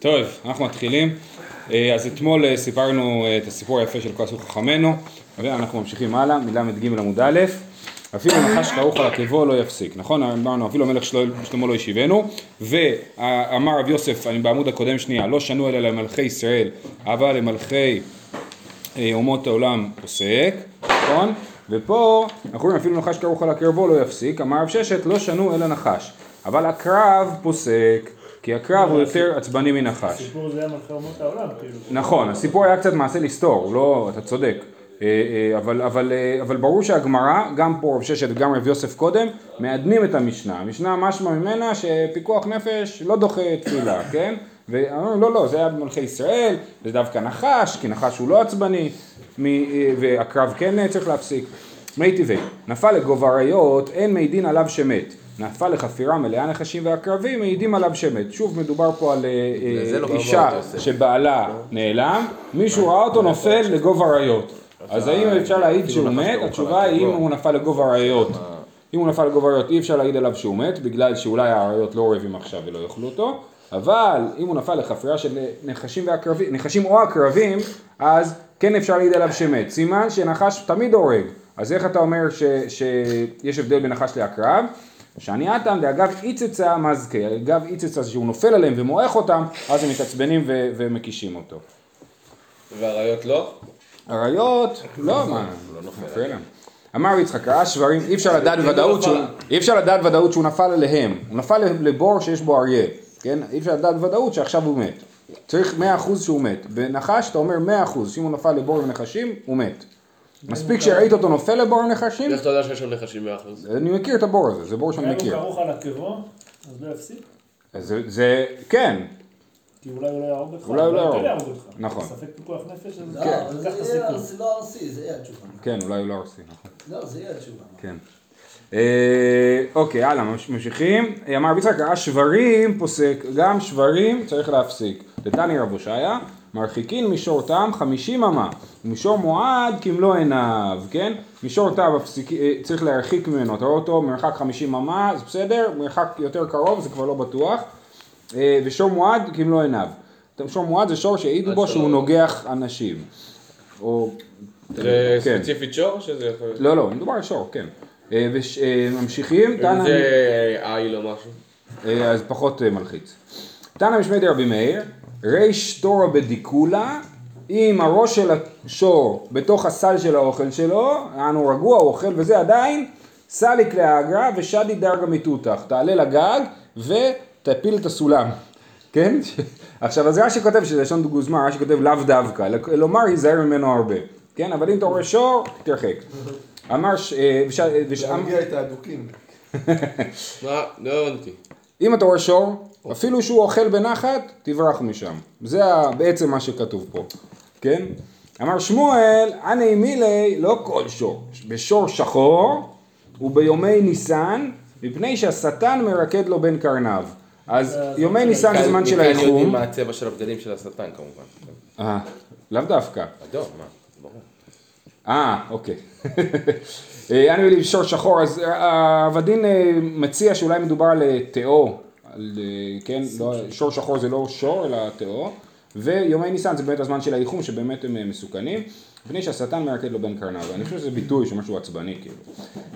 טוב, אנחנו מתחילים. אה, אז אתמול אה, סיפרנו אה, את הסיפור היפה של כל עשו חכמינו, ואנחנו ממשיכים הלאה, מל"ג עמוד א', אפילו נחש כרוך על עקבו לא יפסיק, נכון? אמרנו אפילו המלך שלמה לא ישיבנו, ואמר רב יוסף, אני בעמוד הקודם שנייה, לא שנו אלא למלכי ישראל, אבל למלכי אומות העולם פוסק, נכון? ופה אנחנו רואים אפילו נחש כרוך על עקבו לא יפסיק, אמר רב ששת לא שנו אלא נחש, אבל הקרב פוסק כי הקרב הוא יותר עצבני מנחש. הסיפור זה היה מלכי אומות העולם, כאילו. נכון, הסיפור היה קצת מעשה לסתור, לא, אתה צודק. אה, אה, אבל, אבל, אה, אבל ברור שהגמרא, גם פה רב ששת וגם רב יוסף קודם, מעדנים את המשנה. המשנה משמע ממנה שפיקוח נפש לא דוחה תפילה, כן? ואמרו לא, לא, זה היה במלכי ישראל, זה דווקא נחש, כי נחש הוא לא עצבני, והקרב כן צריך להפסיק. מי טבעי, נפל לגובה אריות, אין מעידין עליו שמת. נפל לחפירה מלאה נחשים ועקרבים, מעידים עליו שמת. שוב מדובר פה על אה, לא אישה שבעלה נעלם, מישהו ראה אותו נופל לגובה אריות. אז האם אפשר להעיד שהוא מת? התשובה היא אם הוא נפל לגובה אריות. אם הוא נפל לגובה אריות אי אפשר להעיד עליו שהוא מת, בגלל שאולי האריות לא רעבים עכשיו ולא יאכלו אותו, אבל אם הוא נפל לחפירה של נחשים ועקרבים, נחשים או עקרבים, אז כן אפשר להעיד עליו שמת. סימן שנחש תמיד הורג. אז איך אתה אומר שיש הבדל בין נחש לעקרב? שאני אטם דאגב איצצה מזכה, אגב איצצה שהוא נופל עליהם ומועך אותם, אז הם מתעצבנים ו- ומקישים אותו. והאריות לא? אריות, לא, מה, לא נופל עליהם. אמר יצחק, ראה שברים, אי אפשר לדעת בוודאות שהוא, אי אפשר לדעת בוודאות שהוא נפל עליהם, הוא נפל לבור שיש בו אריה, כן? אי אפשר לדעת בוודאות שעכשיו הוא מת. צריך מאה אחוז שהוא מת. בנחש אתה אומר מאה אחוז, שאם הוא נפל לבור עם נחשים, הוא מת. מספיק שראית אותו נופל לבור נחשים? איך אתה יודע שיש שם נחשים מאה אחוז? אני מכיר את הבור הזה, זה בור שאני מכיר. היה לו כרוך על עקבו, אז לא יפסיק? זה, כן. כי אולי הוא לא יהרוג אותך. אולי הוא לא יהרוג אותך. נכון. ספק פיקוח נפש, אז הסיכון. זה לא ארסי, זה יהיה התשובה. כן, אולי הוא לא ארסי, נכון. לא, זה יהיה התשובה. כן. אה, אוקיי, הלאה, ממשיכים. אמר רבי יצחק, שברים פוסק, גם שברים צריך להפסיק. דתני רב הושעיה, מרחיקין מישור תם חמישים אמה, מישור מועד כמלוא עיניו, כן? מישור תם אה, צריך להרחיק ממנו, אתה רואה אותו מרחק חמישים אמה, זה בסדר, מרחק יותר קרוב זה כבר לא בטוח, אה, ושור מועד כמלוא עיניו. שור מועד זה שור שהעידו בו שהוא נוגח אנשים. או... זה כן. ספציפית שור שזה יכול להיות? לא, לא, מדובר על שור, כן. וממשיכים, אם זה עיל או משהו? אז פחות מלחיץ. תנא משמי דרבי מאיר, ריש תורה בדיקולה, אם הראש של השור בתוך הסל של האוכל שלו, אנו רגוע, הוא אוכל וזה עדיין, סליק לאגרא ושדי דרגה מתותח, תעלה לגג ותפיל את הסולם, כן? עכשיו אז רש"י כותב שזה לשון גוזמה, רש"י כותב לאו דווקא, לומר היזהר ממנו הרבה, כן? אבל אם אתה רואה שור, תרחק. אמר ש... להרגיע את האדוקים. מה? לא הבנתי. אם אתה רואה שור, אפילו שהוא אוכל בנחת, תברח משם. זה בעצם מה שכתוב פה, כן? אמר שמואל, אני מילי, לא כל שור, בשור שחור וביומי ניסן, מפני שהשטן מרקד לו בין קרניו. אז יומי ניסן זה זמן של האיחום. מכאן יודעים מה הצבע של הבגדים של השטן כמובן. אה, לאו דווקא. אדום, מה? ברור. אה, אוקיי. אה, אני מילי בשור שחור, אז אה, אה, מציע שאולי מדובר על תאו. אה, כן, לא, שור שחור זה לא שור אלא תאו, ויומי ניסן זה באמת הזמן של האיחום שבאמת הם אה, מסוכנים, מפני שהשטן מרקד לו בין קרניו, אני חושב שזה ביטוי של משהו עצבני כאילו.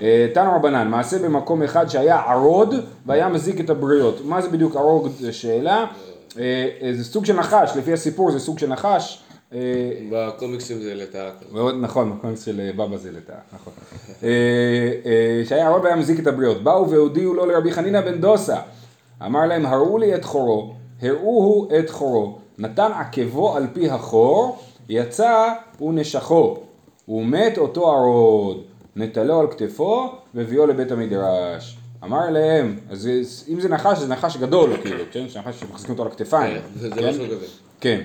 אה, תנו רבנן, מעשה במקום אחד שהיה ערוד והיה מזיק את הבריות, מה זה בדיוק ערוד זה שאלה, זה סוג של נחש, לפי הסיפור זה סוג של נחש, בקומיקסים זה לטאה. נכון, בקומיקס של בבא זה לטאה, נכון. שהיה ערוד והיה מזיק את הבריות. באו והודיעו לו לרבי חנינא בן דוסה. אמר להם הראו לי את חורו, הראוהו את חורו, נתן עקבו על פי החור, יצא ונשכו, ומת אותו ערוד, נטלו על כתפו והביאו לבית המדרש. אמר להם, אז אם זה נחש, זה נחש גדול, כאילו, כן? זה נחש שמחזיקים אותו על הכתפיים. כן, זה לא שוגבים. כן.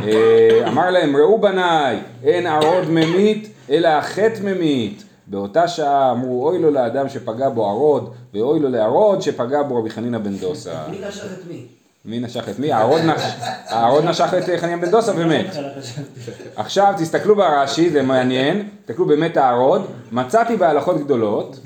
אה, אמר להם, ראו בניי, אין ערוד ממית, אלא החטא ממית. באותה שעה אמרו אוי לו לאדם שפגע בו ערוד ואוי לו לערוד שפגע בו רבי חנינא בן דוסה. מי נשך את מי? מי נשך את מי? הערוד נשך את חנינא בן דוסה ומת. עכשיו תסתכלו ברש"י, זה מעניין, תסתכלו באמת הערוד, מצאתי בהלכות גדולות,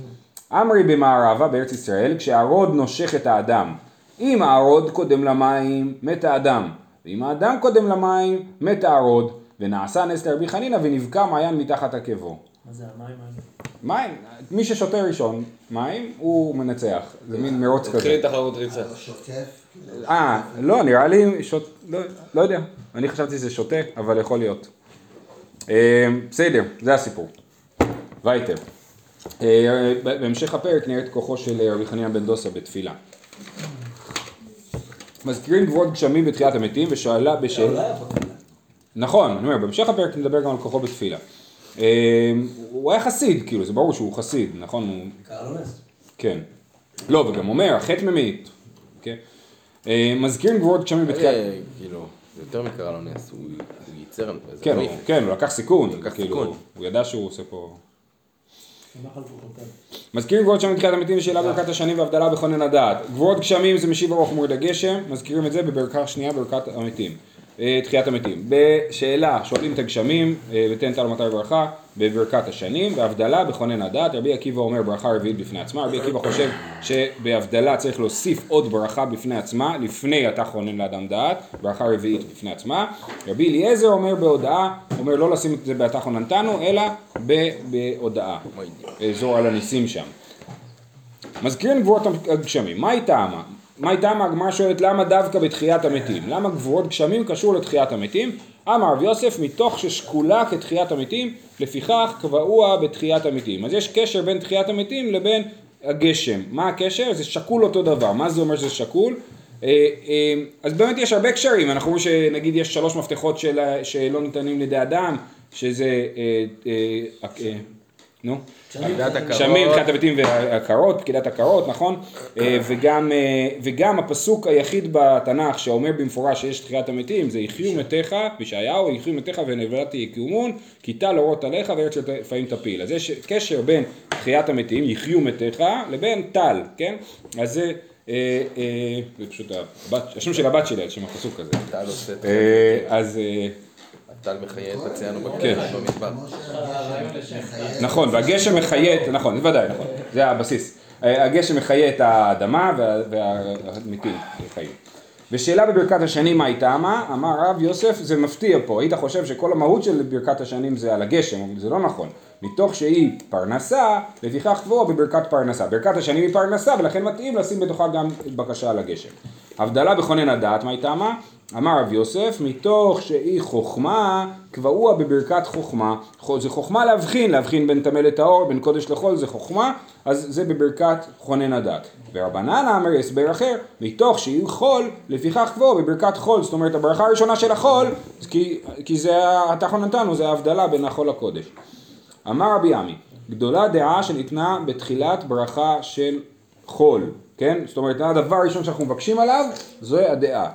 אמרי במערבה בארץ ישראל, כשהערוד נושך את האדם, אם הערוד קודם למים, מת האדם, ואם האדם קודם למים, מת הערוד, ונעשה נס לרבי חנינא ונבקע מעיין מתחת עקבו. מה זה המים? מים, מי ששותה ראשון מים, הוא מנצח, זה מין מרוץ כזה. התחיל תחרות ריצה. שוטף. אה, לא, נראה לי, שוט... לא, לא יודע, אני חשבתי שזה שותה, אבל יכול להיות. אה, בסדר, זה הסיפור. וייטר. אה, בהמשך הפרק נראה את כוחו של רבי חנינא בן דוסה בתפילה. מזכירים גבורות גשמים בתחיית המתים ושאלה לא בשאלה פה כאלה. נכון, אני אומר, בהמשך הפרק נדבר גם על כוחו בתפילה. אה, הוא היה חסיד, כאילו, זה ברור שהוא חסיד, נכון? הוא... כן. לא, וגם אומר, החטא ממית. כן. אה, מזכירים גבורות גשמים בתחיית... אה, כאילו, זה יותר מקרה לו נס, הוא ייצר... כן, לא הוא. כן, הוא לקח סיכון, כאילו. הוא ידע שהוא עושה פה... מזכירים גבורות גשמים בתחיית המתים ושאלה ברכת השנים והבדלה בכונן הדעת. גבורות גשמים זה משיב הרוח מורד הגשם, מזכירים את זה בברכה שנייה ברכת המתים. אה, תחיית המתים. בשאלה שואלים את הגשמים, אה, ותן טל מטר ברכה, בברכת השנים, בהבדלה בכונן הדעת, רבי עקיבא אומר ברכה רביעית בפני עצמה, רבי עקיבא חושב שבהבדלה צריך להוסיף עוד ברכה בפני עצמה, לפני אתה כונן לאדם דעת, ברכה רביעית בפני עצמה, רבי אליעזר אומר בהודעה, אומר לא לשים את זה באתה כוננתנו, אלא בהודעה, אזור על הניסים שם. מזכירים גבורות הגשמים, מהי טעמה? מהי טעמה? הגמרא שואלת למה דווקא בתחיית המתים? למה גבורות גשמים קשור לתחיית המתים? אמר רב יוסף מתוך ששקולה כתחיית המתים, לפיכך קבעוה בתחיית המתים. אז יש קשר בין תחיית המתים לבין הגשם. מה הקשר? זה שקול אותו דבר. מה זה אומר שזה שקול? אה, אה, אז באמת יש הרבה קשרים, אנחנו רואים שנגיד יש שלוש מפתחות של, שלא ניתנים לידי אדם, שזה, אה, נו. גשמים, תחיית המתים והקרות, פקידת הקרות, נכון? אה, וגם, אה, וגם הפסוק היחיד בתנ"ך שאומר במפורש שיש תחיית המתים זה יחיו מתיך, בישעיהו, יחיו מתיך ונבלתי יקומון, כי טל אורות עליך וארץ לפעמים תפיל. אז יש קשר בין תחיית המתים, יחיו מתיך, לבין טל, כן? אז זה, אה, זה פשוט השם של הבת שלי, על שם הפסוק הזה. טל עושה את אז טל מחיה את. בכנסת במדבר. נכון, והגשם מחיה את, נכון, זה ודאי, נכון, זה הבסיס. אה, הגשם מחיה את האדמה וה- והמתים חיים. ושאלה בברכת השנים מה היא טעמה? אמר רב יוסף, זה מפתיע פה, היית חושב שכל המהות של ברכת השנים זה על הגשם, אבל זה לא נכון. מתוך שהיא פרנסה, לפיכך קבוע בברכת פרנסה. ברכת השנים היא פרנסה, ולכן מתאים לשים בתוכה גם בקשה על הגשם. הבדלה בכונן הדעת, מה היא טעמה? אמר רב יוסף, מתוך שהיא חוכמה, קבעוה בברכת חוכמה. חו- זה חוכמה להבחין, להבחין בין טמא לטהור, בין קודש לחול, זה חוכמה, אז זה בברכת חונן הדת. ורבנן אמר הסבר אחר, מתוך שהיא חול, לפיכך קבעוה בברכת חול. זאת אומרת, הברכה הראשונה של החול, כי, כי זה, התחון נתנו, זה ההבדלה בין החול לקודש. אמר רבי עמי, גדולה דעה שניתנה בתחילת ברכה של חול, כן? זאת אומרת, הדבר הראשון שאנחנו מבקשים עליו, זו הדעה.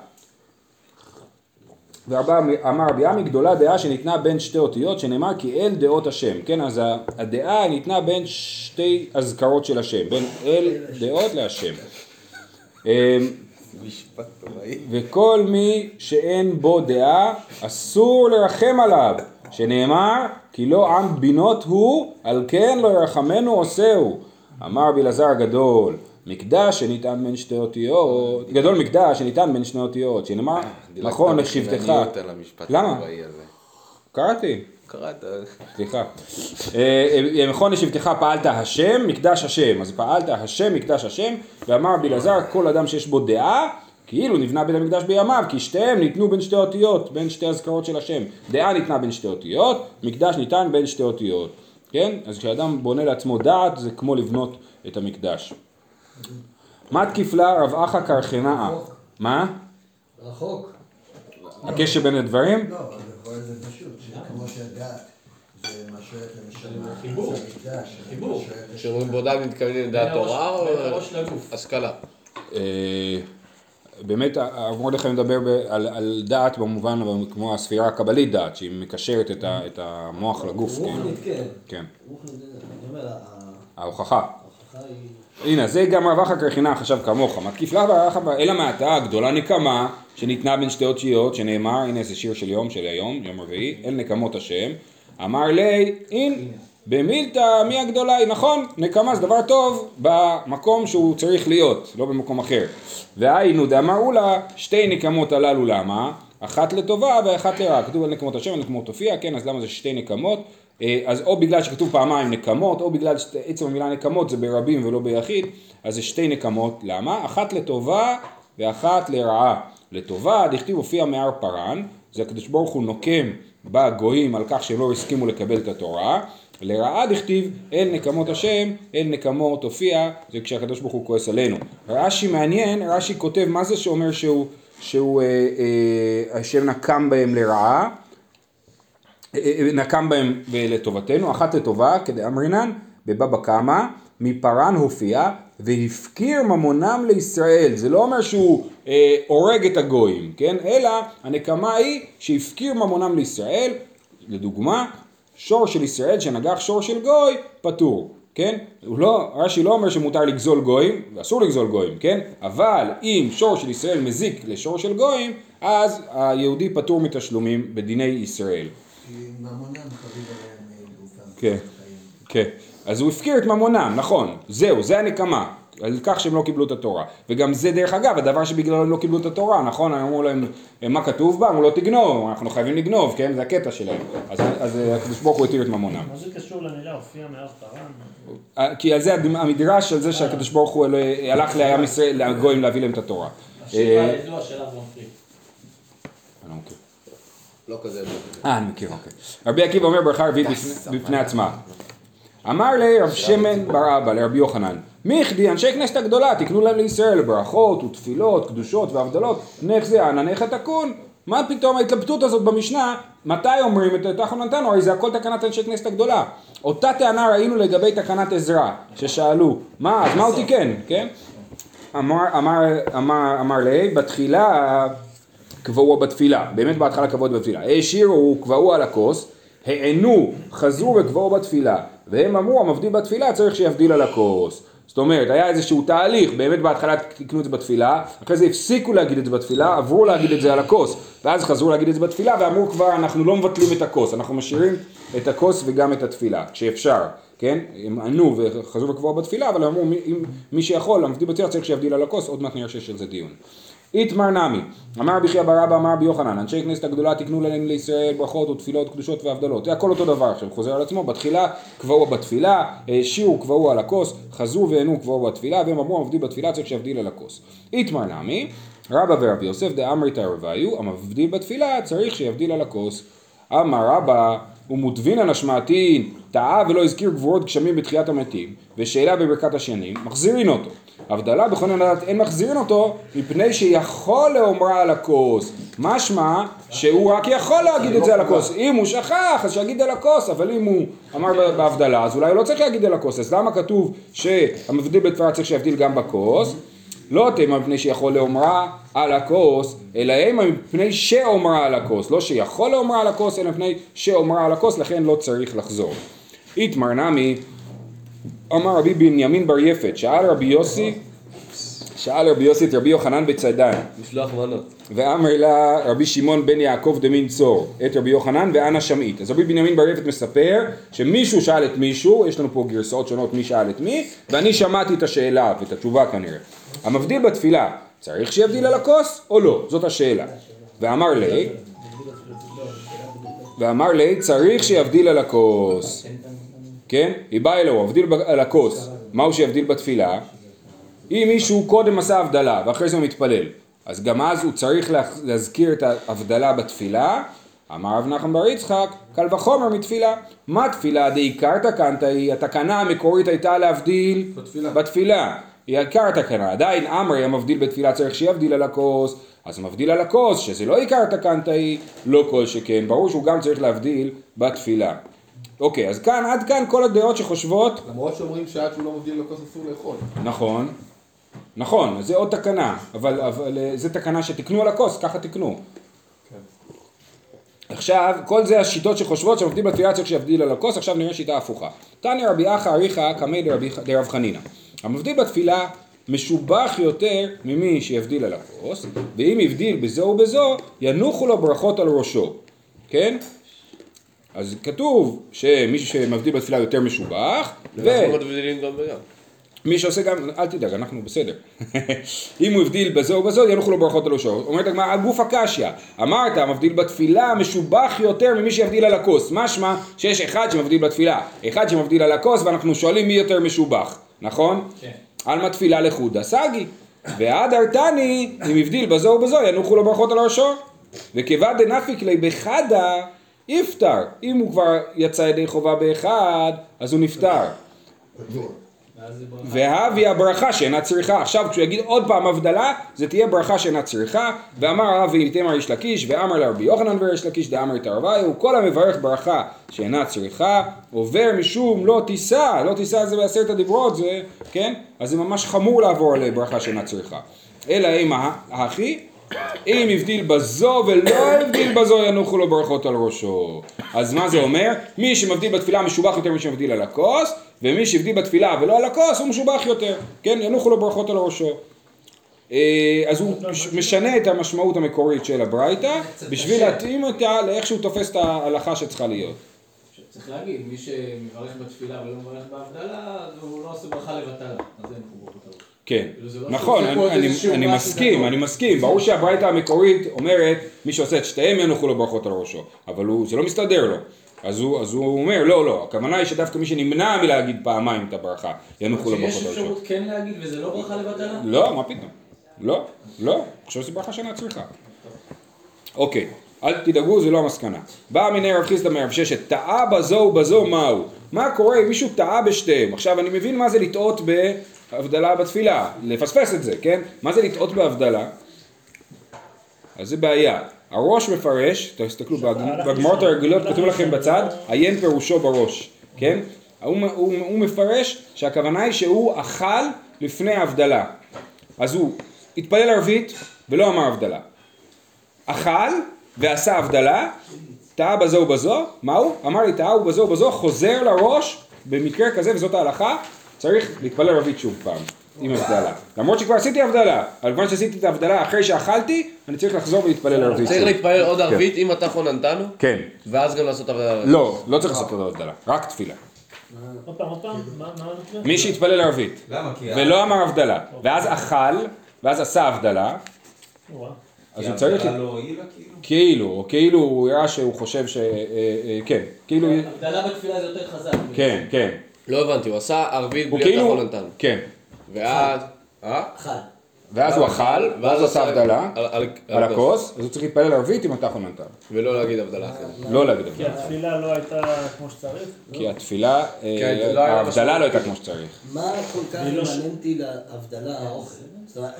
ואמר רבי עמי, גדולה דעה שניתנה בין שתי אותיות, שנאמר כי אל דעות השם, כן? אז הדעה ניתנה בין שתי אזכרות של השם, בין אל דעות להשם. אמ. וכל מי שאין בו דעה, אסור לרחם עליו, שנאמר, כי לא עם בינות הוא, על כן לא ירחמנו עושהו. אמר רבי אלעזר הגדול, מקדש שניתן בין שתי אותיות, גדול מקדש שניתן בין שני אותיות, שנאמר, נכון לשבטך. למה? קראתי. קראת. סליחה. אה, אה, נכון לשבטך פעלת השם, מקדש השם. אז פעלת השם, מקדש השם, ואמר רבי אלעזר, כל אדם שיש בו דעה, כאילו נבנה בית המקדש בימיו, כי שתיהם ניתנו בין שתי אותיות, בין שתי אזכרות של השם. דעה ניתנה בין שתי אותיות, מקדש ניתן בין שתי אותיות. כן? אז כשאדם בונה לעצמו דעת, זה כמו לבנות את המקדש. מה תקיף לה רב אחא קרחנאה? מה? רחוק. הקשר בין הדברים? לא, אבל בכל זה פשוט, שכמו שהדת זה משרת לנשמה, חיבור, חיבור, כשאומרים בודד מתכוונים לדעת תורה או. השכלה? אה, באמת הרב מרדכי מדבר על, על דעת במובן כמו הספירה הקבלית דעת שהיא מקשרת את, ה, את המוח לגוף. רוחנית, כן. כן, ה- ההוכחה. ההוכחה היא... הנה זה גם רב אחא קרחינה חשב כמוך מתקיף לה ברכה אלא מעתה גדולה נקמה שניתנה בין שתי אותיות שנאמר הנה זה שיר של יום של היום יום רביעי אל נקמות השם. אמר לי אין במילתא מי הגדולה היא? נכון נקמה זה דבר טוב במקום שהוא צריך להיות לא במקום אחר. והיינו דאמרו לה שתי נקמות הללו למה? אחת לטובה ואחת לרעה. כתוב על נקמות השם, על נקמות הופיע, כן, אז למה זה שתי נקמות? אה, אז או בגלל שכתוב פעמיים נקמות, או בגלל שעצם המילה נקמות זה ברבים ולא ביחיד, אז זה שתי נקמות. למה? אחת לטובה ואחת לרעה. לטובה, דכתיב הופיע מהר פרן, זה הקדוש ברוך הוא נוקם בגויים על כך שלא הסכימו לקבל את התורה. לרעה דכתיב אל נקמות השם, אל נקמות הופיע, זה כשהקדוש ברוך הוא כועס עלינו. רש"י מעניין, רש"י כותב מה זה שאומר שהוא, שהוא אה, אה, השם נקם בהם לרעה, נקם בהם לטובתנו, אחת לטובה, כדאמרינן, בבבא קמא, מפרן הופיע והפקיר ממונם לישראל, זה לא אומר שהוא אה, הורג את הגויים, כן? אלא הנקמה היא שהפקיר ממונם לישראל, לדוגמה, שור של ישראל שנגח שור של גוי, פטור, כן? הוא לא, רש"י לא אומר שמותר לגזול גויים, ואסור לגזול גויים, כן? אבל אם שור של ישראל מזיק לשור של גויים, אז היהודי פטור מתשלומים בדיני ישראל. כי ממונם חביב עליהם גופם. כן. כן, אז הוא הפקיר את ממונם, נכון, זהו, זה הנקמה, על כך שהם לא קיבלו את התורה. וגם זה דרך אגב, הדבר שבגללו הם לא קיבלו את התורה, נכון? אמרו להם, מה כתוב בה? אמרו לא תגנוב, אנחנו חייבים לגנוב, כן? זה הקטע שלהם. אז, אז הקדוש ברוך הוא התיר את ממונם. מה זה קשור למילה הופיע מהר פרן? אה, כי על זה המדרש, על זה שהקדוש ברוך הוא אה, הלך לעם ישראל, לגויים להביא להם את התורה. השאלה אה, של אברהם פריד. אני לא כזה. אה, אני מכיר, אוקיי. רבי עקיבא אומר ברכה רביעית בפני- עצמה. אמר לי רב שמן בר אבא לרבי יוחנן, מיכדי אנשי כנסת הגדולה תקנו להם לישראל ברכות ותפילות, קדושות והבדלות, נך זה ענניך תקון. מה פתאום ההתלבטות הזאת במשנה, מתי אומרים את תחון נתנו, הרי זה הכל תקנת אנשי כנסת הגדולה. אותה טענה ראינו לגבי תקנת עזרא, ששאלו, מה, אז מה הוא תיקן, כן? אמר, אמר, אמר, אמר לי, בתחילה קבעו בתפילה, באמת בהתחלה קבעו בתפילה, העשירו קבעו על הכוס, הענו, חזרו וקבעו בתפילה, והם אמרו המבדיל בתפילה צריך שיבדיל על הכוס. זאת אומרת, היה איזשהו תהליך, באמת בהתחלה תקנו את זה בתפילה, אחרי זה הפסיקו להגיד את זה בתפילה, עברו להגיד את זה על הכוס, ואז חזרו להגיד את זה בתפילה, ואמרו כבר אנחנו לא מבטלים את הכוס, אנחנו משאירים את הכוס וגם את התפילה, כשאפשר, כן? הם ענו וחזרו וקבעו בתפילה, אבל אמרו מי, מי שיכול, המבדיל בתפילה צריך שיבדיל על הכוס, עוד מעט נראה שיש על זה דיון. איתמר נמי, אמר רבי חייא בר אבא אמר רבי יוחנן, אנשי כנסת הגדולה תקנו להם לישראל ברכות ותפילות קדושות והבדלות, זה הכל אותו דבר עכשיו, חוזר על עצמו, בתחילה קבעו בתפילה, העשירו קבעו על הכוס, חזרו וענו קבעו בתפילה, והם אמרו המבדיל בתפילה צריך שיבדיל על הכוס. איתמר נמי, רבא ורבי יוסף דאמרית רביו, המבדיל בתפילה צריך שיבדיל על הכוס. אמר רבא, ומודבינן השמעתין, טעה ולא הזכיר גבורות גשמים בתחיית המתים, ושאלה בברכת השנים, מחזירין אותו. הבדלה בכל לדעת אין מחזירין אותו, מפני שיכול לאומרה על הכוס. משמע שהוא רק יכול להגיד את זה על הכוס. אם הוא שכח, אז שיגיד על הכוס, אבל אם הוא אמר בהבדלה, אז אולי הוא לא צריך להגיד על הכוס. אז למה כתוב שהמבדיל בתפילה צריך שיבדיל גם בכוס? לא תימא מפני שיכול לאומרה על הכוס, אלא אימא מפני שאומרה על הכוס. לא שיכול לאומרה על הכוס, אלא מפני שאומרה על הכוס, לכן לא צריך לחזור. איתמר נמי, אמר רבי בנימין בר יפת, שאל רבי יוסי, שאל רבי יוסי את רבי יוחנן בצדן, משלוח מנות. ואמר לה רבי שמעון בן יעקב דמין צור, את רבי יוחנן ואנה שמעית. אז רבי בנימין בר יפת מספר שמישהו שאל את מישהו, יש לנו פה גרסאות שונות מי שאל את מי, ואני שמעתי את השאלה ואת התשובה כנראה. המבדיל בתפילה, צריך שיבדיל על הכוס או לא? זאת השאלה. ואמר לי, ואמר לי, צריך שיבדיל על הכוס. כן? היא באה אלוהו, הבדיל על הכוס. מהו שיבדיל בתפילה? אם מישהו קודם עשה הבדלה ואחרי זה הוא מתפלל, אז גם אז הוא צריך לה- להזכיר את ההבדלה בתפילה. אמר רב נחמן בר יצחק, קל וחומר מתפילה. מה תפילה דעיקר תקנת היא? התקנה המקורית הייתה להבדיל בתפילה. בתפילה. היא עיקר תקנה. עדיין אמרי המבדיל בתפילה צריך שיבדיל על הכוס, אז מבדיל על הכוס, שזה לא עיקר תקנת היא, לא כל שכן. ברור שהוא גם צריך להבדיל בתפילה. אוקיי, אז כאן, עד כאן כל הדעות שחושבות למרות שאומרים שעד שהוא לא מבדיל לכוס אסור לאכול. נכון, נכון, זה עוד תקנה, אבל, אבל אה, זה תקנה שתקנו על הכוס, ככה תקנו. עכשיו, כל זה השיטות שחושבות שמבדיל בתפילה צריך שיבדיל על הכוס, עכשיו נראה שיטה הפוכה. תניא רבי אחא אריכא קמי דרב חנינא. המבדיל בתפילה משובח יותר ממי שיבדיל על הכוס, ואם הבדיל בזו ובזו, ינוחו לו ברכות על ראשו, כן? אז כתוב שמישהו שמבדיל בתפילה יותר משובח, ו... ואנחנו מבדילים גם וגם. מי שעושה גם, אל תדאג, אנחנו בסדר. אם הוא הבדיל בזו ובזו, ינוחו לו ברכות על ראשו. אומרת הגמרא, הגוף הקשיא. אמרת, המבדיל בתפילה משובח יותר ממי שיבדיל על הכוס. משמע שיש אחד שמבדיל בתפילה, אחד שמבדיל על הכוס, ואנחנו שואלים מי יותר משובח, נכון? כן. עלמא תפילה לחודה סגי. ועד ארתני, אם הבדיל בזו ובזו, ינוחו לו ברכות על ראשו. וכיבד דנפיק לי בחדה, יפטר. אם הוא כבר יצא ידי חובה באחד, אז הוא נפטר. והבי הברכה שאינה צריכה. עכשיו כשהוא יגיד עוד פעם הבדלה, זה תהיה ברכה שאינה צריכה. ואמר הרב ואיתמר איש לקיש, ואמר לרבי יוחנן ואיש לקיש, דאמר תרוויו, כל המברך ברכה שאינה צריכה, עובר משום לא תישא, לא תישא זה בעשרת הדיברות, זה, כן? אז זה ממש חמור לעבור על ברכה שאינה צריכה. אלא אם האחי, אם הבדיל בזו ולא הבדיל בזו ינוחו לו ברכות על ראשו. אז מה זה אומר? מי שמבדיל בתפילה משובח יותר ממי שמבדיל על הכוס, ומי שהבדיל בתפילה ולא על הכוס הוא משובח יותר, כן? ינוחו לו ברכות על ראשו. אה, אז הוא משנה את המשמעות המקורית של הברייתא בשביל להתאים אותה לאיך שהוא תופס את ההלכה שצריכה להיות. צריך להגיד, מי שמברך בתפילה ולא מברך בהבדלה, הוא לא עושה ברכה לבטלה, אז אין ראשו. כן, לא נכון, אני מסכים, אני מסכים, ברור שהברייתא המקורית אומרת מי שעושה את שתיהם ינוחו לו ברכות על ראשו, אבל זה לא מסתדר לו, אז הוא, אז הוא אומר לא לא, הכוונה היא שדווקא מי שנמנע מלהגיד פעמיים את הברכה ינוחו לו ברכות על ראשו. שיש אפשרות כן להגיד וזה לא ברכה לבטלה? לא, מה פתאום, לא, לא, חושב שזו ברכה שאינה צריכה. אוקיי, אל תדאגו, זה לא המסקנה. בא מיני רב חיסדא מרב ששת, טעה בזו ובזו מהו? מה קורה אם מישהו טעה בשתיהם? עכשיו אני מבין מה זה לטעות ב... הבדלה בתפילה, לפספס את זה, כן? מה זה לטעות בהבדלה? אז זה בעיה. הראש מפרש, תסתכלו, בגמרות הרגילות כתוב לכם בצד, עיין פירושו בראש, כן? הוא, הוא, הוא מפרש שהכוונה היא שהוא אכל לפני ההבדלה. אז הוא התפלל ערבית ולא אמר הבדלה. אכל ועשה הבדלה, טעה בזו ובזו, מה הוא? אמר לי טעה ובזו ובזו, חוזר לראש, במקרה כזה, וזאת ההלכה, צריך להתפלל ערבית שוב פעם, עם הבדלה. למרות שכבר עשיתי הבדלה, אבל כיוון שעשיתי את ההבדלה אחרי שאכלתי, אני צריך לחזור ולהתפלל ערבית. צריך להתפלל עוד ערבית אם אתה חוננתנו? כן. ואז גם לעשות הבדלה? לא, לא צריך לעשות הבדלה, רק תפילה. עוד פעם, עוד פעם? מי שהתפלל ערבית, ולא אמר הבדלה, ואז אכל, ואז עשה הבדלה, אז הוא צריך... לא כאילו? כאילו, או כאילו הוא הראה שהוא חושב ש... אה, אה, כן, כאילו... הבדלה בתפילה זה יותר חזק. כן, כן. לא הבנתי, הוא עשה ערבית בלי כאילו... חוננתנו. כן. ואז... אה? אחד. ואז הוא אכל, ואז הוא עשה הבדלה על- על- על הכוס, אז הוא צריך להתפלל ערבית עם התחון נתן. ולא להגיד הבדלה אחרת. לא להגיד כי הבדלה. התפילה לא הייתה כמו שצריך? כי התפילה, אה, כן, לא ההבדלה לא הייתה כמו שצריך. מה כל כך לא אימננטי להבדלה האוכל?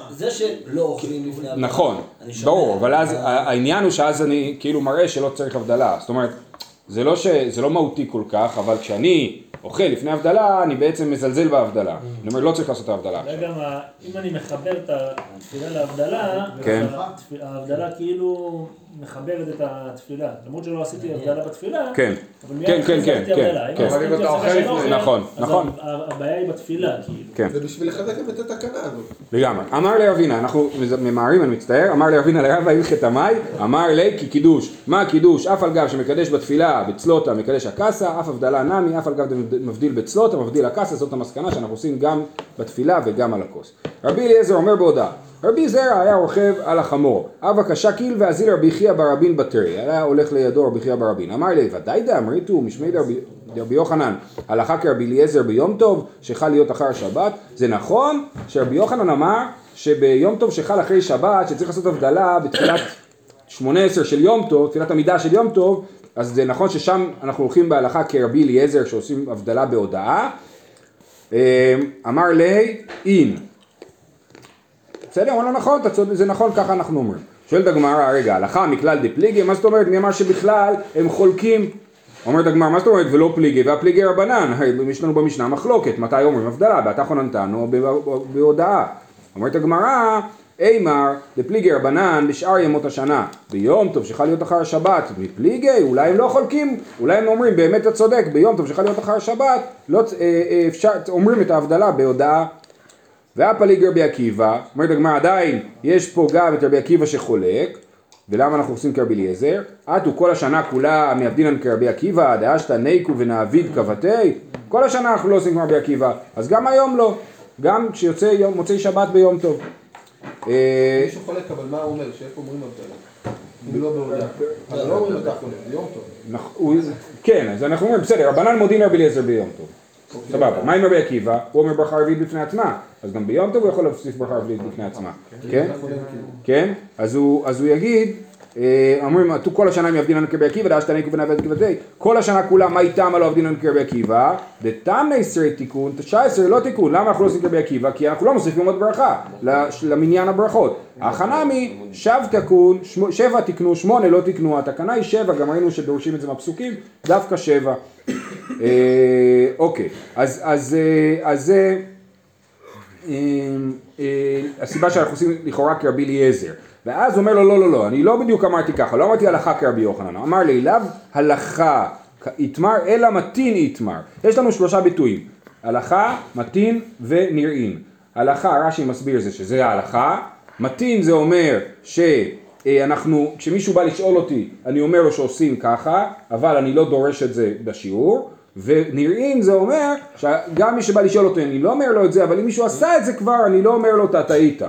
זה שלא אוכלים לפני הבדלה. נכון, ברור, אבל אז העניין הוא שאז אני כאילו מראה שלא צריך הבדלה. זאת אומרת, זה לא, ש... זה לא מהותי כל כך, אבל כשאני אוכל לפני הבדלה, אני בעצם מזלזל בהבדלה. אני אומר, לא צריך לעשות את ההבדלה זה עכשיו. גם, אם אני מחבר את התפילה להבדלה, כן. ההבדלה כאילו מחברת את התפילה. למרות שלא עשיתי הבדלה בתפילה, כן, כן, כן, כן, כן. כן. אבל אם אתה הפסקה אוכל נכון, אז נכון. הבעיה היא בתפילה, כאילו. כן. זה בשביל לחזק את התקנה הזאת. לגמרי. אמר לרבינה, אנחנו ממהרים, אני מצטער, אמר לרבינה לרבה הלכת המאי, אמר לי כי קידוש. מה הקידוש? אף על גב שמקדש בתפילה בצלותה מקדש הקסה, אף הבדלה נמי, אף על גב מבדיל בצלותה, מבדיל הקסה, זאת המסקנה שאנחנו עושים גם בתפילה וגם על הכוס. רבי אליעזר אומר בהודעה, רבי זרע היה רוכב על החמור, אבא קשה קיל ואזיל רבי חייא ברבין בתרי, היה הולך לידו רבי חייא ברבין, אמר לי ודאי דאמריתו משמי דרבי רבי יוחנן, הלכה כרבי אליעזר ביום טוב, שחל להיות אחר השבת, זה נכון שרבי יוחנן אמר שביום טוב שחל אחרי שבת, שצריך לעשות הבדלה בתחילת 18 של יום טוב, תפילת עמידה של יום טוב, אז זה נכון ששם אנחנו הולכים בהלכה כרבי אליעזר שעושים הבדלה בהודעה. אה, אמר לי אין. בסדר, אבל לא נכון, זה נכון, ככה אנחנו אומרים. שואלת הגמרא, רגע, הלכה מכלל דפליגי, מה זאת אומרת? מי אמר שבכלל הם חולקים? אומרת הגמרא, מה זאת אומרת ולא פליגי? והפליגי רבנן, יש לנו במשנה מחלוקת, מתי אומרים הבדלה, בתחון נתנו או ב- בהודעה. אומרת הגמרא, אימר דפליגי רבנן בשאר ימות השנה, ביום טוב שחל להיות אחר השבת, מפליגי, אולי הם לא חולקים, אולי הם אומרים, באמת אתה צודק, ביום טוב שחל להיות אחר השבת, לא, אה, אה, אפשר, אומרים את ההבדלה בהודעה והפליג רבי עקיבא, אומרת הגמרא עדיין יש פה גם את רבי עקיבא שחולק, ולמה אנחנו עושים כרבי אליעזר? עטו כל השנה כולה מעבדינן כרבי עקיבא, דאשתא ניקו ונעביד כבתי, כל השנה אנחנו לא עושים כמו רבי עקיבא, אז גם היום לא. גם כשיוצא יום- מוצאי שבת ביום טוב. אה, מישהו חולק, אבל מה הוא אומר? שאיפה אומרים הבדלה? אם לא בהודעה. אבל לא אומרים אתה חולק, זה יום טוב. נכ- הוא- כן, אז אנחנו אומרים, בסדר, רבנן מודים לרבי אליעזר ביום טוב. סבבה, מה עם רבי עקיבא? הוא אומר ברכה רביעית בפני עצמה, אז גם ביום טוב הוא יכול להוסיף ברכה רביעית בפני עצמה, כן? כן? אז הוא אז הוא יגיד, אה, אומרים, "עטו כל השנה הם יעבדין לנו כרבי עקיבא, דאשת תנאי כבנה ועד כבדי, כל השנה כולה, מה איתם לא עבדין לנו כרבי עקיבא? דתמנה עשרה תיקון, תשע עשרה לא תיקון, למה אנחנו לא עושים כרבי עקיבא? כי אנחנו לא מוסיפים עוד ברכה למניין הברכות. החנמי, שב תקון, שבע תקנו, שמונה לא תקנו, התקנה היא שבע, גם ראינו שדורשים את זה מהפסוקים, דווקא שבע. אה, אוקיי, אז, זה הסיבה שאנחנו עושים לכאורה כרבי אליעזר. ואז הוא אומר לו, לא, לא, לא, אני לא בדיוק אמרתי ככה, לא אמרתי הלכה כרבי יוחנן, אמר לי, לאו הלכה יתמר, אלא מתין יתמר. יש לנו שלושה ביטויים, הלכה, מתין ונראים. הלכה, רש"י מסביר זה שזה ההלכה, מתין זה אומר שאנחנו, כשמישהו בא לשאול אותי, אני אומר לו שעושים ככה, אבל אני לא דורש את זה בשיעור, ונראים זה אומר שגם מי שבא לשאול אותי, אני לא אומר לו את זה, אבל אם מישהו עשה את זה כבר, אני לא אומר לו אתה טעית.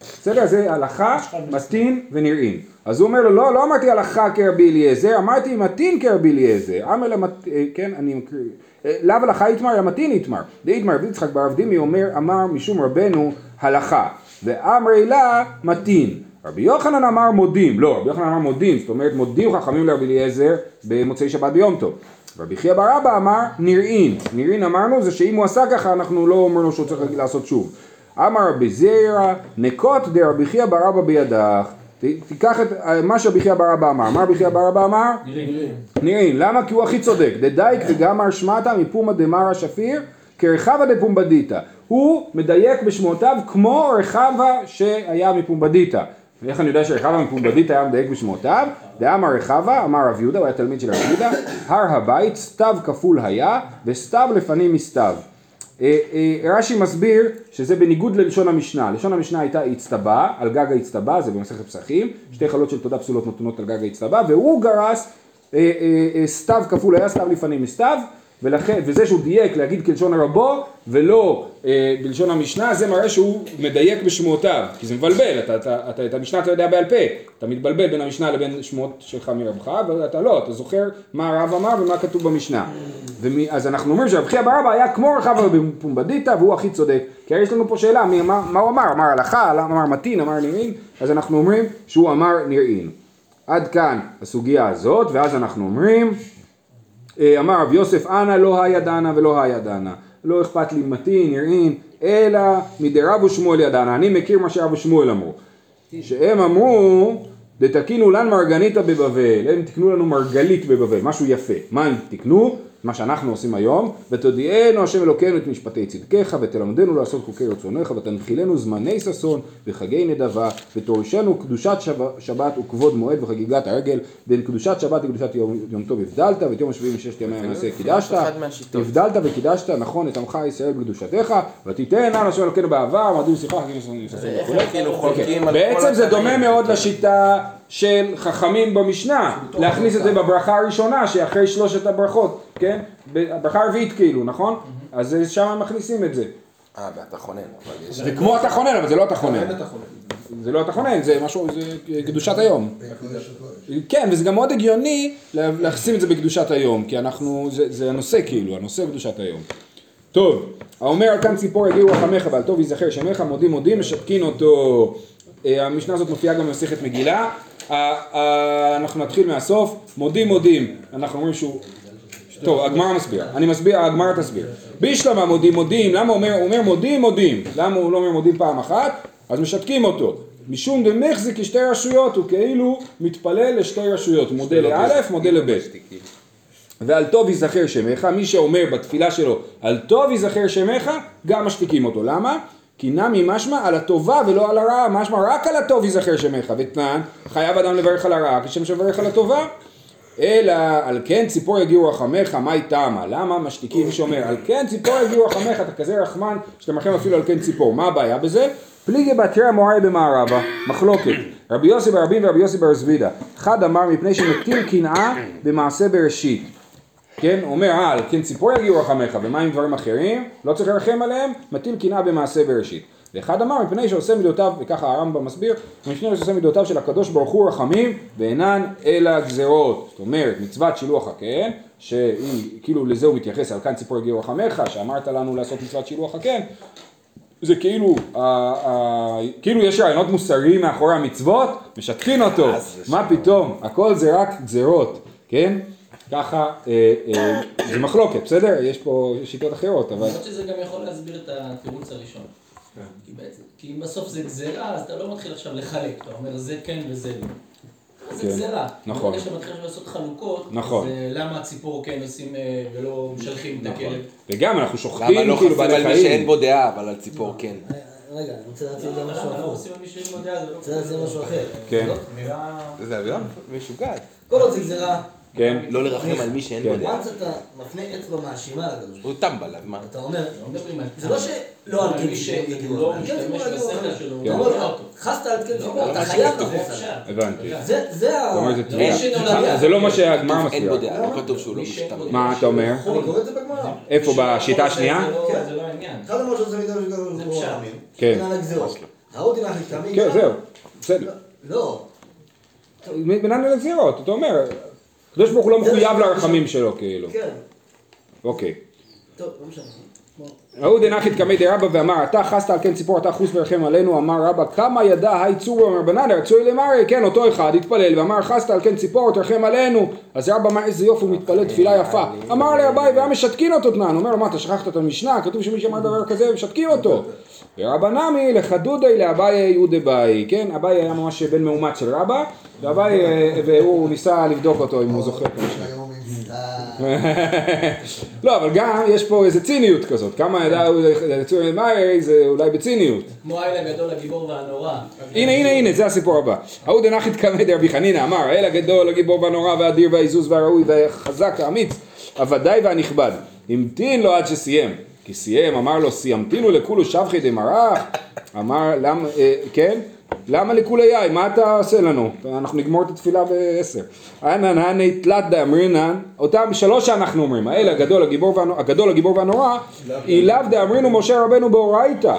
בסדר? זה הלכה, מתין ונראים. אז הוא אומר לו, לא, לא אמרתי הלכה כרבי אליעזר, אמרתי מתין כרבי אליעזר. אמר למת... אה, כן, אני מקריא. אה, לאו הלכה יתמר, אלא מתין יתמר. דאיתמר רבי יצחק בר אבדימי אומר, אמר משום רבנו הלכה. ואמרי לה מתין. רבי יוחנן אמר מודים, לא, רבי יוחנן אמר מודים, זאת אומרת מודים חכמים לרבי אליעזר במוצאי שבת ביום טוב. רבי חייא בר אבא אמר נראים, נראים אמרנו זה שאם הוא עשה ככה אנחנו לא אומרים שהוא צריך לעשות שוב. אמר רבי זירא נקוט דרבי חייא בר אבא בידך ת- תיקח את אה, מה שרבי חייא בר אבא אמר, מה רבי חייא בר אבא אמר? נראים, למה? כי הוא הכי צודק, דדייק וגמר שמטה מפומא דמרא שפיר כרחבה דפומבדיתא הוא מדייק בשמותיו כמו רחבה שהיה מפומבדיתא ואיך אני יודע שרחבה מפומבדיתא היה מדייק בשמותיו? דאמר רחבה, אמר רב יהודה, הוא היה תלמיד של רב יהודה, הר הבית סתיו כפול היה וסתיו לפנים מסתיו. אה, אה, רש"י מסביר שזה בניגוד ללשון המשנה, לשון המשנה הייתה הצטבה, על גג ההצטבה, זה במסכת פסחים, שתי חלות של תודה פסולות נתונות על גג ההצטבה, והוא גרס אה, סתיו כפול היה סתיו לפנים מסתיו, ולכן, וזה שהוא דייק להגיד כלשון הרבו ולא אה, בלשון המשנה, זה מראה שהוא מדייק בשמותיו, כי זה מבלבל, אתה, אתה, אתה, את המשנה אתה יודע בעל פה, אתה מתבלבל בין המשנה לבין שמות שלך מרבך, ואתה לא, אתה זוכר מה הרב אמר ומה כתוב במשנה. ומי, אז אנחנו אומרים שרב חייא בר אבא היה כמו רחבה בפומבדיתא והוא הכי צודק. כי יש לנו פה שאלה, מי, מה, מה הוא אמר? אמר הלכה, אמר מתין, אמר נראים, אז אנחנו אומרים שהוא אמר נראים. עד כאן הסוגיה הזאת, ואז אנחנו אומרים, אמר רב יוסף, אנא לא היה דנה ולא היה דנה. לא אכפת לי מתין, נראים, אלא מדרבו שמואל ידענה. אני מכיר מה שרבו שמואל אמרו. שהם אמרו, דתקינו לן מרגניתא בבבל, הם תקנו לנו מרגלית בבבל, משהו יפה. מה הם תקנו? מה שאנחנו עושים היום, ותודיענו השם אלוקינו את משפטי צדקיך, ותלמדנו לעשות חוקי רצונך, ותנחילנו זמני ששון וחגי נדבה, ותורשנו קדושת שב- שבת וכבוד מועד וחגיגת הרגל, בין קדושת שבת לקדושת יום, יום טוב הבדלת, ואת יום השביעי מששת ימי המעשה קידשת, אחד מהשיטות. הבדלת וקידשת נכון את עמך ישראל בקדושתך, ותיתן לנו השם אלוקינו בעבר, מועדים שיחה, חגים וששון וכו'. כאילו על בעצם זה? דומה מאוד לשיטה של חכמים במשנה, להכניס את זה בברכה הראשונה שאחרי שלושת הברכות, כן? הברכה הרביעית כאילו, נכון? אז זה- שם הם מכניסים את זה. אה, אבל יש... זה כמו התחונן, אבל זה לא התחונן. אין את החולה. זה לא התחונן, זה משהו, זה קדושת היום. כן, וזה גם מאוד הגיוני לה- לשים את זה בקדושת היום, כי אנחנו, זה, זה הנושא כאילו, הנושא קדושת היום. טוב, האומר על כאן ציפור יגיעו רחמך ועל טוב ייזכר שמך מודים מודים משתקין אותו. אה, המשנה הזאת מופיעה גם במסכת מגילה. אה, אה, אנחנו נתחיל מהסוף, מודים מודים, אנחנו אומרים שהוא... טוב, הגמרא מסביר, אני מסביר, הגמרא תסביר. בישלמה מודים מודים, למה הוא אומר, הוא אומר מודים מודים, למה הוא לא אומר מודים פעם אחת? אז משתקים אותו. משום דמחזיק כשתי רשויות, הוא כאילו מתפלל לשתי רשויות, מודה לאלף, מודה לבית. ועל טוב ייזכר שמך, מי שאומר בתפילה שלו על טוב ייזכר שמך, גם משתיקים אותו. למה? כי נמי משמע על הטובה ולא על הרעה, משמע רק על הטוב ייזכר שמך, ותנן, חייב אדם לברך על הרעה כשם שמברך על הטובה. אלא על כן ציפור יגיעו רחמך, מהי טעמה? למה משתיקים מי שאומר על כן ציפור יגיעו רחמך, אתה כזה רחמן שאתה מרחם אפילו על כן ציפור, מה הבעיה בזה? פליגי בתרא מוראי במערבה, מחלוקת, רבי יוסי ברבים ורבי יוסי בר זבידה, אחד אמר מפני שמטיל קנאה במעשה בראשית, כן, אומר, אה, על כן ציפור יגיעו רחמך, ומה עם דברים אחרים? לא צריך לרחם עליהם, מטיל קנאה במעשה בראשית. ואחד אמר, מפני שעושה מידותיו, וככה הרמב"ם מסביר, מפני שעושה מידותיו של הקדוש ברוך הוא רחמים, ואינן אלא גזרות. זאת אומרת, מצוות שילוח הקן, שהיא, כאילו לזה הוא מתייחס, על כאן ציפור יגיעו רחמך, שאמרת לנו לעשות מצוות שילוח הקן, זה כאילו, ה- ה- כאילו יש רעיונות מוסריים מאחורי המצוות, משטחין אותו, מה פתאום, הכל זה רק גזרות, כן? ככה, אה, אה, זה מחלוקת, בסדר? יש פה שיטות אחרות, אבל... למרות שזה גם יכול להסביר את התירוץ הראשון. כי בעצם, כי אם בסוף זה גזירה, אז אתה לא מתחיל עכשיו לחלק, אתה אומר זה כן וזה לא. זה כן, גזירה. נכון. ברגע שאתה מתחיל עכשיו לעשות חלוקות, נכון. אז אה, למה הציפור כן עושים ולא משלחים את הכלב? וגם אנחנו שוחטים למה לא בעלי על מי שאין. בו דעה, אבל על ציפור כן. רגע, אני רוצה להציג גם משהו למה לא הפוך. עושים על מי שאין לו דעה? זה אני לא רוצה להציג משהו אחר. כן, לא? זה אווירה משוגעת. כל עוד זה גזירה, כן, לא לרחם על מי שאין בו כן. דעה. once אתה מפנה אצבע מאשימה לקדוש ברוך הוא טמבל, אז מה? הוא, אתה אומר, לא על... זה לא שלא על על כן יגידו לא על כן על הוא אומר, לא אותו. חסת על כן לא, אתה לא חייב. לחוס. הבנתי. זה, ה... אתה אומר זה לא מה שהגמרא כתוב אין בו מסבירה. דעה, לא כתוב שהוא לא משתמש. מה אתה אומר? איפה, בשיטה השנייה? זה לא- כן. זה לא העניין. אחד אמר שעושה מידע של פשט. רחמים. כן. על. כן, זהו, בסדר. לא. בינן לגזירות, אתה אומר, הקדוש ברוך הוא לא מחויב לרחמים שלו כאילו. כן. אוקיי. טוב, לא משנה. ההוא דנחית קמי דרבא ואמר אתה חסת על כן ציפור אתה חוס ורחם עלינו. אמר רבא כמה ידע היי צורו אמר בננה רצוי למרי כן אותו אחד התפלל. ואמר חסת על כן ציפור תרחם עלינו. אז רבא אמר איזה יופי הוא מתפלל תפילה יפה. אמר לאביי והיה משתקין אותו תנן. אומר לו מה אתה שכחת את המשנה? כתוב שמי שאמר דבר כזה משתקים אותו. ורבא נמי לחדודי לאביי יהודי באי כן אביי היה ממש בן מאומץ של רבא ואביי אה, והוא ניסה לבדוק אותו אם הוא זוכר את המשנה היום עם סתם. לא, אבל גם יש פה איזה ציניות כזאת, כמה ידע הוא לצורי מאיי זה אולי בציניות. כמו האל הגדול, הגיבור והנורא. הנה, הנה, הנה, זה הסיפור הבא. ההוא דנחית קמא דרבי חנינא אמר, האל הגדול, הגיבור והנורא והאדיר והעזוז והראוי והחזק האמיץ, הוודאי והנכבד. המתין לו עד שסיים. כי סיים, אמר לו, סיימתינו לכולו שבחי דמרח? אמר, למה, אה, כן? למה לכולי יאי? מה אתה עושה לנו? אנחנו נגמור את התפילה בעשר. אנן הני תלת דאמרינן, אותם שלוש שאנחנו אומרים, האל הגדול, הגיבור והנורא, אילאו דאמרינו משה רבנו באורייתא.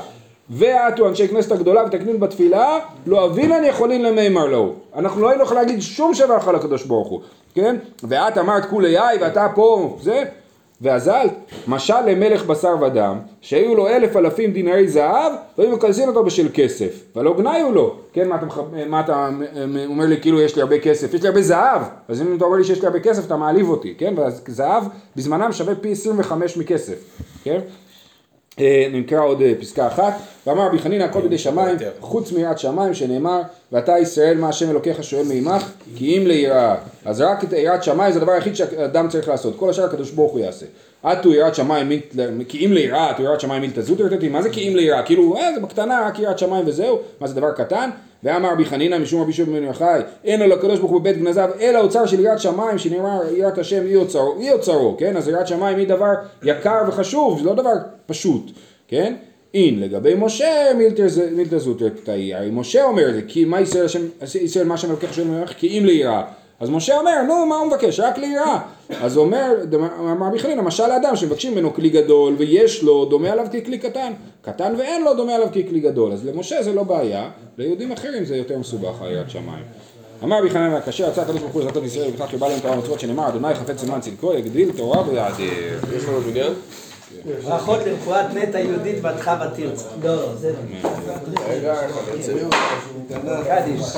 ועטו אנשי כנסת הגדולה ותקנין בתפילה, לא אבינן יכולין למימר לו. אנחנו לא היינו יכולים להגיד שום שבח על הקדוש ברוך הוא, כן? ואת אמרת כולי יאי ואתה פה, זה, ואזלת, משל למלך בשר ודם, שהיו לו אלף אלפים דינרי זהב, והיו מקלסין אותו בשל כסף, ולא גנאיו לו, כן, מה אתה. מה אתה אומר לי, כאילו יש לי הרבה כסף, יש לי הרבה זהב, אז אם אתה אומר לי שיש לי הרבה כסף, אתה מעליב אותי, כן, והזהב בזמנם שווה פי 25 מכסף, כן? אה, נקרא עוד אה, פסקה אחת, ואמר רבי חנינא הכל בידי שמיים, חוץ מיראת שמיים שנאמר, ואתה ישראל מה השם אלוקיך שואל מעמך, כי אם ליראה. אז רק את יראת שמיים זה הדבר היחיד שאדם צריך לעשות, כל השאר הקדוש ברוך הוא יעשה. עטו יראת שמיים, כי אם ליראה, עטו יראת שמיים מילתא זוטר תתי, מה זה כי אם ליראה? כאילו, אה, זה בקטנה, רק יראת שמיים וזהו, מה זה דבר קטן? ואמר רבי חנינא משום רבי שוב בן יוחאי, אין לו לקדוש ברוך הוא בבית גנזיו, אלא אוצר של יראת שמיים, שנאמר יראת השם אי אוצרו, אי אוצרו, כן? אז יראת שמיים היא דבר יקר וחשוב, זה לא דבר פשוט. כן? אין לגבי משה מילתא זוטר תאי, הרי משה אומר את זה, כי מה ישראל השם, ישראל מה שם לוקח שם ממך, כי אם ליראה. אז משה אומר, נו, מה הוא מבקש? רק ליראה. אז אומר, אמר רבי חנינא, משל לאדם שמבקשים ממנו כלי גדול ויש לו, דומה עליו ככלי קטן. קטן ואין לו, דומה עליו ככלי גדול. אז למשה זה לא בעיה, ליהודים אחרים זה יותר מסובך, היראת שמיים. אמר רבי חנינא, כאשר יצא הקדוש ברוך הוא לזכות ישראל ובכך שבא להם תורה ומצוות שנאמר, אדוני חפץ למען צדקו, יגדיל תורה ויעדיר. יש לנו מניין? ברכות לרפואת נטע יהודית בתך ותרצה. לא, לא, זה... רגע. קדיש.